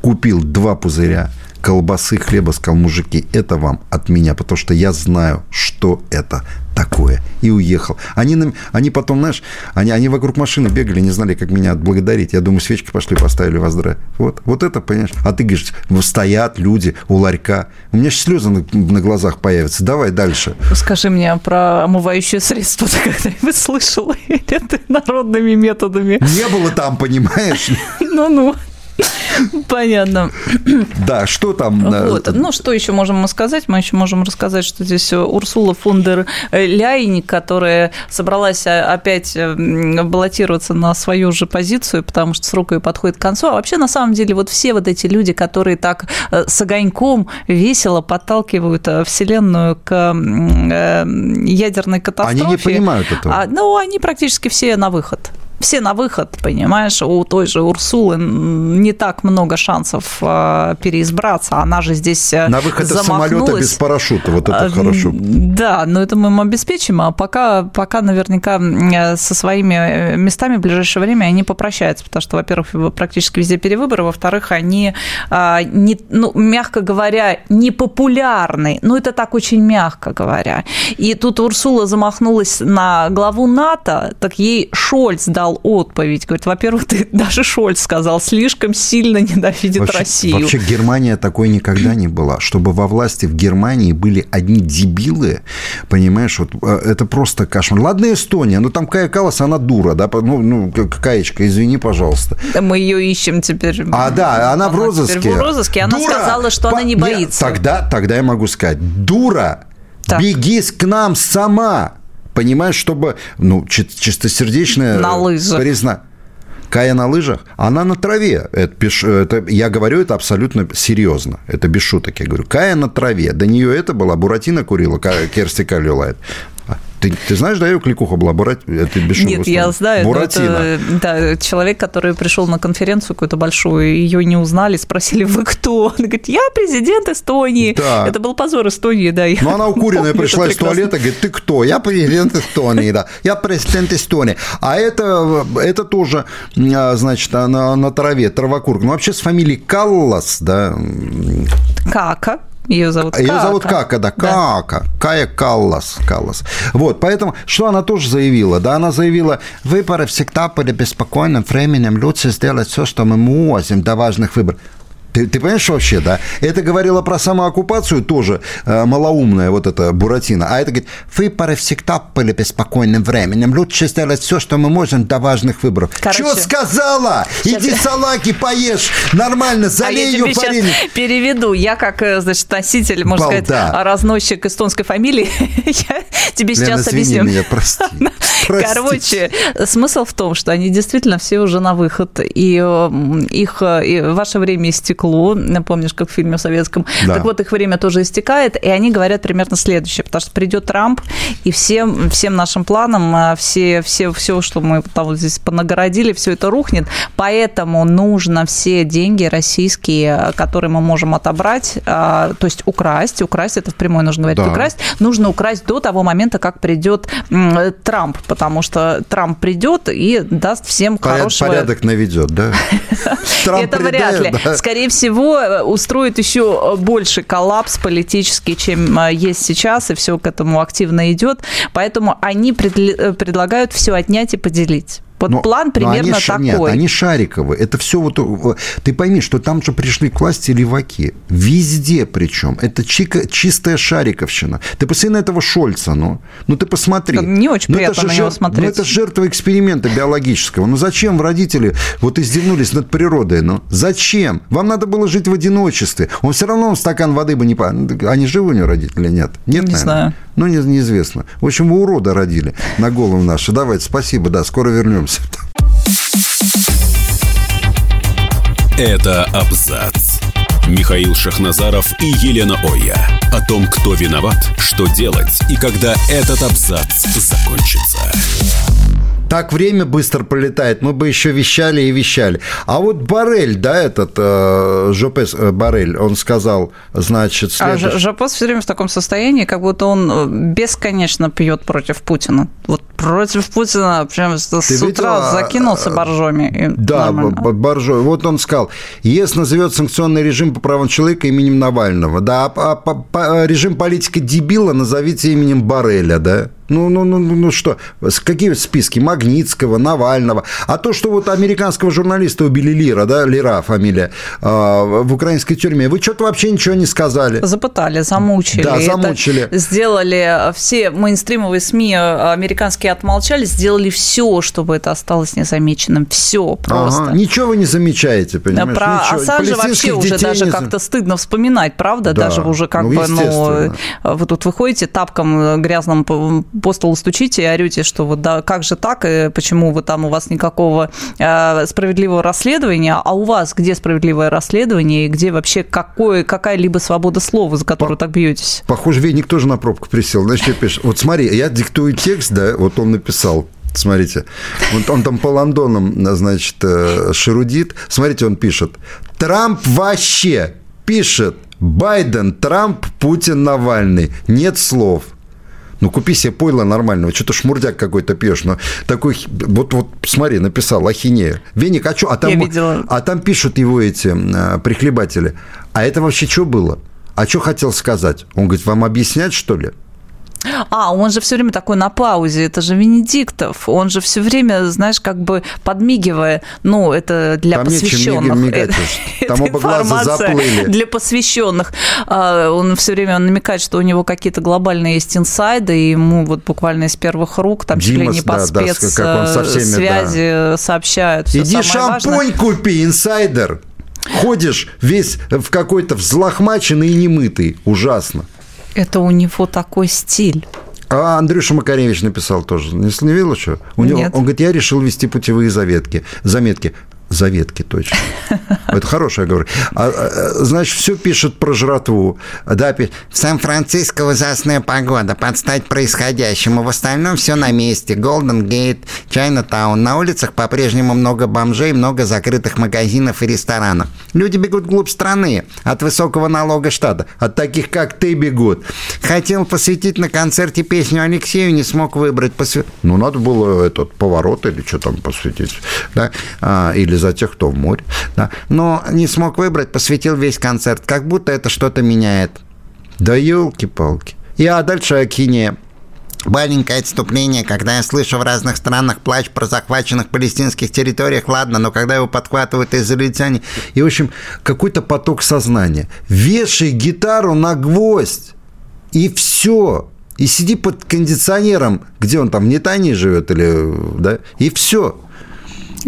B: купил два пузыря колбасы, хлеба, сказал, мужики, это вам от меня, потому что я знаю, что это такое. И уехал. Они, они потом, знаешь, они, они вокруг машины бегали, не знали, как меня отблагодарить. Я думаю, свечки пошли, поставили во здравие. Вот, вот это, понимаешь? А ты говоришь, стоят люди у ларька. У меня слезы на, на глазах появятся. Давай дальше.
C: Скажи мне про омывающее средство. Ты когда-нибудь слышала? Или ты народными методами?
B: Не было там, понимаешь?
C: Ну-ну. Понятно.
B: Да, что там?
C: Э, вот. Ну, что еще можем сказать? Мы еще можем рассказать, что здесь Урсула фон дер Ляйн, которая собралась э, опять э, баллотироваться на свою же позицию, потому что срок ее подходит к концу. А вообще, на самом деле, вот все вот эти люди, которые так с огоньком весело подталкивают Вселенную к ядерной катастрофе.
B: Они не понимают этого.
C: А, ну, они практически все на выход все на выход, понимаешь, у той же Урсулы не так много шансов э, переизбраться, она же здесь э,
B: На выход из самолета без парашюта, вот это а, хорошо.
C: Да, но это мы им обеспечим, а пока, пока наверняка э, со своими местами в ближайшее время они попрощаются, потому что, во-первых, практически везде перевыборы, во-вторых, они, не, ну, мягко говоря, непопулярны, ну, это так очень мягко говоря. И тут Урсула замахнулась на главу НАТО, так ей Шольц дал дал отповедь. Говорит, во-первых, ты даже Шольц сказал, слишком сильно ненавидит вообще, Россию.
B: Вообще Германия такой никогда не была. Чтобы во власти в Германии были одни дебилы, понимаешь, вот э, это просто кошмар. Ладно, Эстония, но там Кая Калас, она дура, да, ну, ну Каечка, извини, пожалуйста.
C: Мы ее ищем теперь.
B: А, да, она, она в розыске.
C: в розыске, она дура! сказала, что По... она не боится.
B: Нет, тогда, тогда я могу сказать, дура, так. беги к нам сама понимаешь, чтобы, ну, чистосердечная...
C: На лыжах.
B: Призна... Кая на лыжах, она на траве. Это, это, я говорю это абсолютно серьезно. Это без шуток. Я говорю, Кая на траве. До нее это была Буратино курила, Керсти Калюлайт. Ты, ты знаешь, да, ее кликуха была Бурат... это
C: Нет, я знаю. Буратино. Это, да, человек, который пришел на конференцию какую-то большую, ее не узнали, спросили, вы кто? Она говорит, я президент Эстонии. Да. Это был позор Эстонии, да.
B: Ну, она укуренная пришла из туалета, говорит, ты кто? Я президент Эстонии, да. Я президент Эстонии. А это, это тоже, а, значит, на, на траве, травокурка. Ну, вообще с фамилией Каллас, да.
C: Кака. Ее зовут Кака.
B: Ее зовут Кака, да, Кака. Да. Кая Каллас. Каллас. Вот, поэтому, что она тоже заявила? Да, она заявила, выборы всегда были беспокойным временем, лучше сделать все, что мы можем до важных выборов. Ты, ты понимаешь вообще, да? Это говорило про самооккупацию тоже э, малоумная вот эта Буратино. А это говорит, выборы всегда были беспокойным временем. Лучше сделать все, что мы можем до важных выборов. Короче, что сказала? Сейчас... Иди салаки поешь. Нормально, залей а ее я сейчас
C: переведу. Я как, э, значит, носитель, можно Балда. сказать, разносчик эстонской фамилии. я тебе Лена, сейчас объясню.
B: меня, прости.
C: Короче, смысл в том, что они действительно все уже на выход. И их и ваше время истекло. Помнишь, как в фильме советском? Да. Так вот, их время тоже истекает, и они говорят примерно следующее, потому что придет Трамп, и всем, всем нашим планам, а, все, все, все, что мы там вот здесь понагородили, все это рухнет. Поэтому нужно все деньги российские, которые мы можем отобрать, то есть украсть, украсть, это в прямой нужно говорить, да. украсть, нужно украсть до того момента, как придет Трамп, потому что Трамп придет и даст всем Поряд, хорошего...
B: Порядок наведет, да?
C: Это вряд ли. Скорее всего, э, устроит еще больше коллапс политический, чем э, есть сейчас, и все к этому активно идет. Поэтому они э, предлагают все отнять и поделить Вот но, план примерно
B: они,
C: такой.
B: Нет, они шариковые. Это все вот... Ты пойми, что там же пришли к власти леваки. Везде причем. Это чика, чистая шариковщина. Ты посмотри на этого Шольца, ну. Ну, ты посмотри.
C: Не очень ну, приятно на него
B: жертв,
C: смотреть.
B: Ну, это жертва эксперимента биологического. Ну, зачем родители вот издевнулись над природой, ну? Зачем? Вам надо было жить в одиночестве. Он все равно стакан воды бы не... Они живы у него родители? Нет. Нет,
C: Не наверное? знаю.
B: Ну, не, неизвестно. В общем, вы урода родили на голову нашу. Давайте, спасибо, да, скоро вернемся.
A: Это абзац. Михаил Шахназаров и Елена Оя. О том, кто виноват, что делать и когда этот абзац закончится.
B: Так время быстро пролетает, мы бы еще вещали и вещали. А вот Барель, да, этот э, Жопес э, Барель, он сказал, значит,
C: следующий... А Жопес все время в таком состоянии, как будто он э, бесконечно пьет против Путина. Вот против Путина прям с Ты утра видела? закинулся боржоми.
B: Да, боржоми. Вот он сказал, ЕС назовет санкционный режим по правам человека именем Навального. Да, а, а, а режим политика дебила назовите именем Бареля, да? Ну, ну, ну, ну что, какие списки? Магнитского, Навального. А то, что вот американского журналиста убили Лира, да, Лира фамилия, э, в украинской тюрьме, вы что-то вообще ничего не сказали.
C: Запытали, замучили.
B: Да, замучили.
C: Это сделали все мейнстримовые СМИ американские отмолчали, сделали все, чтобы это осталось незамеченным. Все просто.
B: Ага, ничего вы не замечаете, понимаешь?
C: Про
B: ничего.
C: Ассанжа вообще уже даже не... как-то стыдно вспоминать, правда? Да. Даже уже как ну, бы, ну, вы тут выходите тапком грязным по столу стучите и орете, что вот да, как же так, и почему вы там у вас никакого э, справедливого расследования, а у вас где справедливое расследование и где вообще какое, какая-либо свобода слова, за которую По- так бьетесь?
B: Похоже, Веник тоже на пробку присел. Значит, я пишу, вот смотри, я диктую текст, да, вот он написал, Смотрите, вот он там по Лондонам, значит, э, шерудит. Смотрите, он пишет. Трамп вообще пишет. Байден, Трамп, Путин, Навальный. Нет слов. Ну, купи себе пойло нормального. Что-то шмурдяк какой-то пьешь. Но такой... Вот, вот смотри, написал ахинея. Веник, а что? А там, а там пишут его эти а, прихлебатели. А это вообще что было? А что хотел сказать? Он говорит, вам объяснять, что ли?
C: А, он же все время такой на паузе, это же Венедиктов, он же все время, знаешь, как бы подмигивая, ну, это для Там посвященных.
B: Мигать, Там оба глаза заплыли.
C: Для посвященных. А, он все время намекает, что у него какие-то глобальные есть инсайды, и ему вот буквально из первых рук, там, чуть ли не по спецсвязи сообщают.
B: Иди шампунь купи, инсайдер. Ходишь весь в какой-то взлохмаченный и немытый. Ужасно.
C: Это у него такой стиль.
B: А Андрюша Макаревич написал тоже. Не, не видел что? У него, он говорит, я решил вести путевые заветки, заметки. Заветки, точно. Это хорошая говорю. А, а, значит, все пишет про жратву. Да, в Сан-Франциско ужасная погода, под стать происходящему. В остальном все на месте. Голден Гейт, Чайна-таун. На улицах по-прежнему много бомжей, много закрытых магазинов и ресторанов. Люди бегут вглубь страны от высокого налога штата. От таких, как ты, бегут. Хотел посвятить на концерте песню Алексею, не смог выбрать. Посв... Ну, надо было этот поворот или что там посвятить. Да? А, или за тех, кто в море. Да. Но не смог выбрать, посвятил весь концерт. Как будто это что-то меняет. Да елки-палки. И а дальше Акине. Маленькое отступление, когда я слышу в разных странах плач про захваченных палестинских территориях, ладно, но когда его подхватывают израильтяне, и, в общем, какой-то поток сознания. Вешай гитару на гвоздь, и все. И сиди под кондиционером, где он там, в Нетании живет или, да, и все.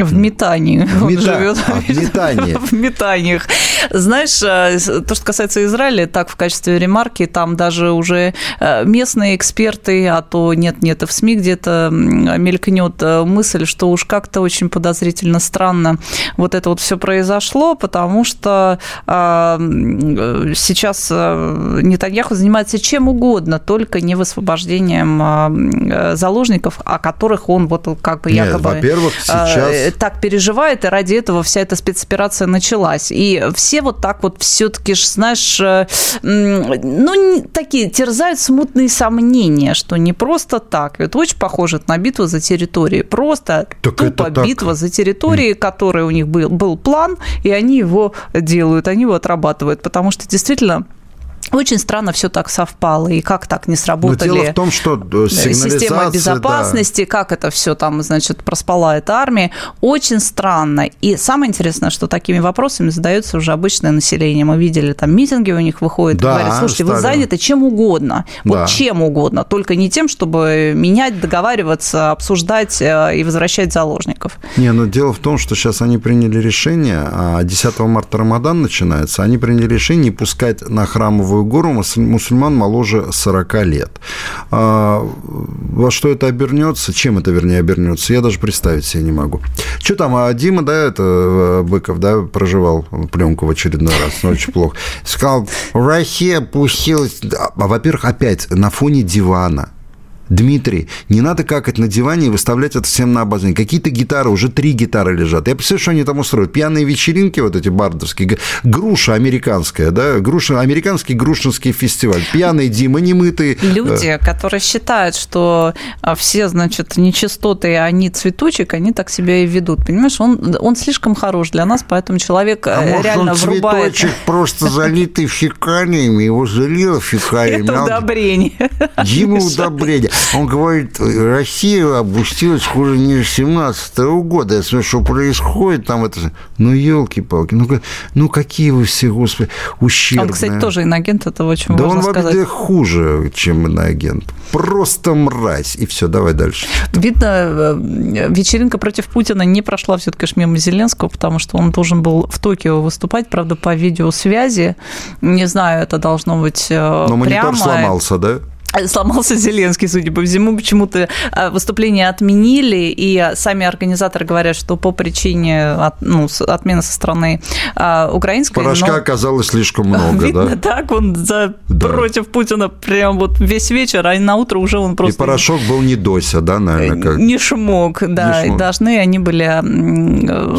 C: В метании в
B: он мета... живет. А, в метании.
C: в метаниях. Знаешь, э, то, что касается Израиля, так в качестве ремарки, там даже уже э, местные эксперты, а то нет-нет, в СМИ где-то мелькнет э, мысль, что уж как-то очень подозрительно странно вот это вот все произошло, потому что сейчас Нетаньяху занимается чем угодно, только не высвобождением заложников, о которых он вот как бы якобы...
B: Нет, во-первых, сейчас
C: так переживает, и ради этого вся эта спецоперация началась. И все вот так вот все-таки, знаешь, э, ну, такие терзают смутные сомнения, что не просто так. Это очень похоже на битву за территории. Просто так тупо битва так. за территории, которая у них был, был план, и они его делают, они его отрабатывают. Потому что действительно очень странно все так совпало, и как так не сработали
B: Но дело в том, что э,
C: система безопасности, да. как это все там, значит, проспала эта армия, очень странно. И самое интересное, что такими вопросами задается уже обычное население. Мы видели, там митинги у них выходят, да, говорят, слушайте, стали. вы заняты чем угодно, да. вот чем угодно, только не тем, чтобы менять, договариваться, обсуждать э, и возвращать заложников.
B: Не, но дело в том, что сейчас они приняли решение, а 10 марта Рамадан начинается, они приняли решение не пускать на храмовую гору мусульман моложе 40 лет. А, во что это обернется, чем это, вернее, обернется, я даже представить себе не могу. Что там, а Дима, да, это э, Быков, да, проживал пленку в очередной раз, но очень плохо. Сказал, Россия пустилась... А, во-первых, опять на фоне дивана Дмитрий, не надо какать на диване и выставлять это всем на обозрение. Какие-то гитары, уже три гитары лежат. Я представляю, что они там устроят. Пьяные вечеринки вот эти бардовские. Груша американская, да? Груша, американский грушинский фестиваль. Пьяные Дима, немытые.
C: Люди, которые считают, что а, все, значит, нечистоты, они цветочек, они так себя и ведут. Понимаешь, он, он слишком хорош для нас, поэтому человек а
B: э,
C: реально
B: может,
C: он
B: врубает. цветочек просто залитый фекалиями, его залило фекалиями.
C: Это удобрение.
B: Дима удобрение. Он говорит, Россия опустилась хуже ниже 17 -го года. Я смотрю, что происходит там. Это... Ну, елки-палки. Ну, ну, какие вы все, господи, ущербные.
C: Он, кстати, тоже иноагент, это очень
B: да
C: важно
B: сказать.
C: Да он
B: вообще хуже, чем иноагент. Просто мразь. И все, давай дальше.
C: Видно, э, вечеринка против Путина не прошла все-таки мимо Зеленского, потому что он должен был в Токио выступать, правда, по видеосвязи. Не знаю, это должно быть э,
B: Но монитор
C: прямо.
B: сломался, да?
C: Сломался Зеленский, судя по всему, почему-то а, выступление отменили, и сами организаторы говорят, что по причине от, ну, отмены со стороны а, украинской...
B: Порошка но... оказалось слишком много,
C: Видно,
B: да?
C: так, он за... да. против Путина прям вот весь вечер, а на утро уже он просто...
B: И порошок был не Дося, да, наверное? Как...
C: Не шмок, да, не шмок. и должны они были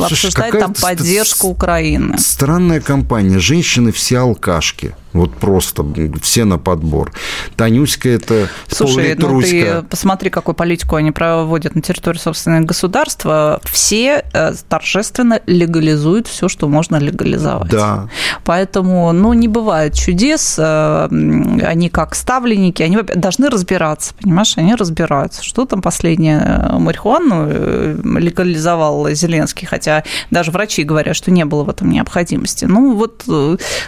C: обсуждать там поддержку Украины.
B: Странная компания, женщины все алкашки. Вот просто все на подбор. Танюська это
C: Слушай, ну ты посмотри, какую политику они проводят на территории собственного государства. Все э, торжественно легализуют все, что можно легализовать.
B: Да.
C: Поэтому, ну, не бывает чудес. Э, они как ставленники, они должны разбираться, понимаешь? Они разбираются. Что там последнее? Э, марихуану легализовал Зеленский, хотя даже врачи говорят, что не было в этом необходимости. Ну, вот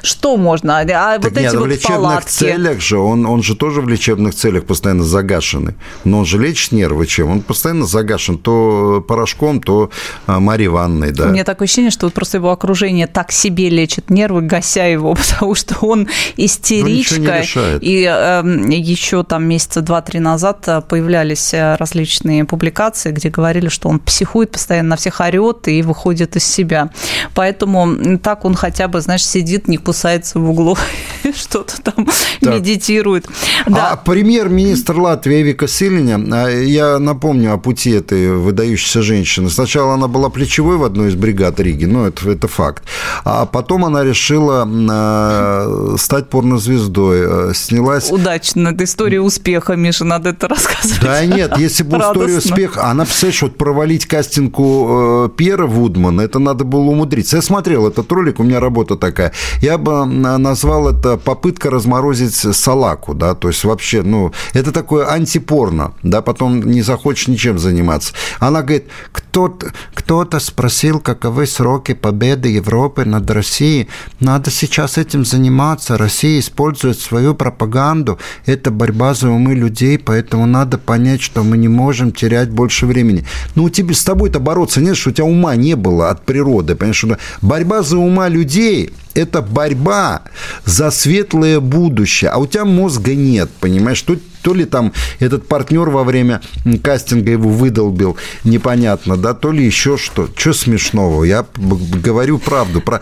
C: что можно? А
B: так вот нет, эти в вот лечебных палатки. целях же, он, он же тоже в лечебных целях постоянно загашенный. Но он же лечит нервы чем? Он постоянно загашен то порошком, то а, Марьей Ванной, да.
C: У меня такое ощущение, что вот просто его окружение так себе лечит нервы, гася его, потому что он истеричка. И э, еще там месяца два-три назад э, появлялись э, различные публикации, где говорили, что он психует, постоянно на всех орет и выходит из себя. Поэтому так он хотя бы, знаешь, сидит, не кусается в углу что-то там так. медитирует.
B: Да. А премьер-министр Латвии Вика Силиня, а, я напомню о пути этой выдающейся женщины. Сначала она была плечевой в одной из бригад Риги, ну, это, это факт. А потом она решила э, стать порнозвездой. Снялась...
C: Удачно. Это история успеха, Миша, надо это рассказывать.
B: Да нет, если бы история успеха... Она, представляешь, вот провалить кастингу э, Пьера Вудмана, это надо было умудриться. Я смотрел этот ролик, у меня работа такая. Я бы назвал это попытка разморозить салаку, да, то есть вообще, ну, это такое антипорно, да, потом не захочешь ничем заниматься. Она говорит, кто-то, кто-то спросил, каковы сроки победы Европы над Россией. Надо сейчас этим заниматься. Россия использует свою пропаганду. Это борьба за умы людей, поэтому надо понять, что мы не можем терять больше времени. Ну, у тебя с тобой-то бороться нет, что у тебя ума не было от природы. Понимаешь, что борьба за ума людей – это борьба за светлое будущее, а у тебя мозга нет, понимаешь? То, то ли там этот партнер во время кастинга его выдолбил, непонятно, да, то ли еще что. Что смешного? Я говорю правду. Про...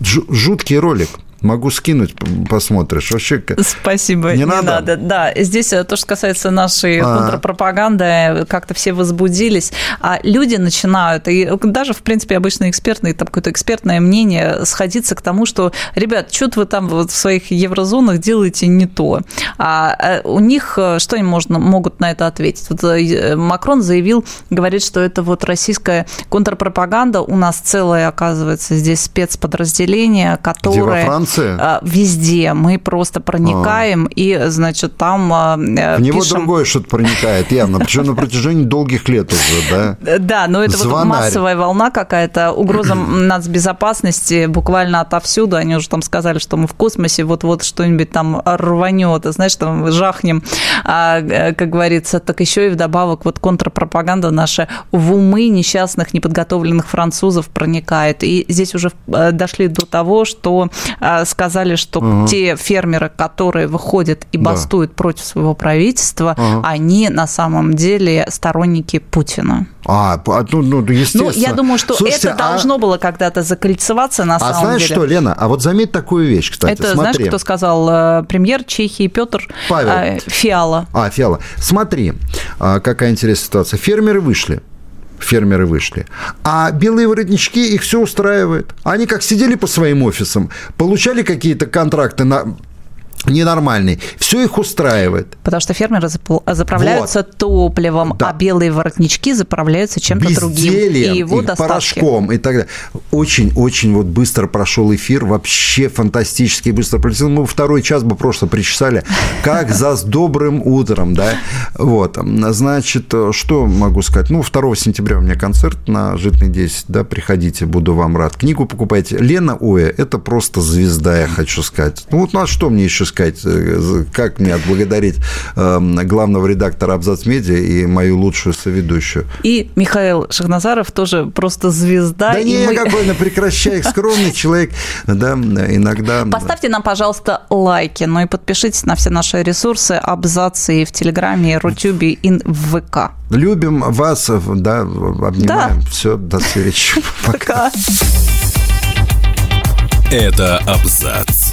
B: Жуткий ролик. Могу скинуть, посмотришь. Вообще,
C: Спасибо, не, не надо? надо. Да, здесь э, то, что касается нашей а. контрпропаганды, как-то все возбудились, а люди начинают, и даже, в принципе, обычные экспертные, там какое-то экспертное мнение сходиться к тому, что, ребят, что-то вы там вот в своих еврозонах делаете не то. А э, у них, э, что они можно, могут на это ответить? Вот Макрон заявил, говорит, что это вот российская контрпропаганда, у нас целое, оказывается, здесь спецподразделение, которое
B: Франция?
C: А, везде. Мы просто проникаем, а. и, значит, там
B: В него пишем... другое что-то проникает явно, причем на протяжении долгих лет уже, да?
C: Да, но это вот массовая волна какая-то, угроза нацбезопасности буквально отовсюду. Они уже там сказали, что мы в космосе, вот-вот что-нибудь там рванет, знаешь, там жахнем, а, э, как говорится. Так еще и вдобавок вот контрпропаганда наша в умы несчастных, неподготовленных французов проникает. И здесь уже э, дошли до того, что э, сказали, что угу. те фермеры, которые выходят и бастуют да. против своего правительства, угу. они на самом деле сторонники Путина.
B: А, ну, ну, естественно. Ну,
C: я думаю, что Слушайте, это а... должно было когда-то закольцеваться на а самом
B: знаешь
C: деле.
B: что, Лена, а вот заметь такую вещь, кстати,
C: Это смотри. знаешь, кто сказал? Э, премьер Чехии Петр Павел. Э, Фиала.
B: А, Фиала. Смотри, а, какая интересная ситуация. Фермеры вышли фермеры вышли. А белые воротнички их все устраивает. Они как сидели по своим офисам, получали какие-то контракты на ненормальный. Все их устраивает.
C: Потому что фермеры заправляются вот. топливом, да. а белые воротнички заправляются чем-то другим.
B: И его и порошком и так далее. Очень-очень вот быстро прошел эфир, вообще фантастически быстро пролетел. Мы второй час бы просто причесали, как за с добрым утром, да. Вот, значит, что могу сказать? Ну, 2 сентября у меня концерт на Житный 10, да, приходите, буду вам рад. Книгу покупайте. Лена Оя, это просто звезда, я хочу сказать. Ну, вот на что мне еще сказать, э, как мне отблагодарить эм, главного редактора Абзац Медиа и мою лучшую соведущую.
C: И Михаил Шахназаров тоже просто звезда.
B: Да не, мы... какой, прекращай, скромный человек, да, иногда.
C: Поставьте нам, пожалуйста, лайки, ну и подпишитесь на все наши ресурсы, абзацы и в Телеграме, и Рутюбе, и в ВК.
B: Любим вас, да, обнимаем. Да. Все, до встречи.
C: Пока.
A: Это абзац.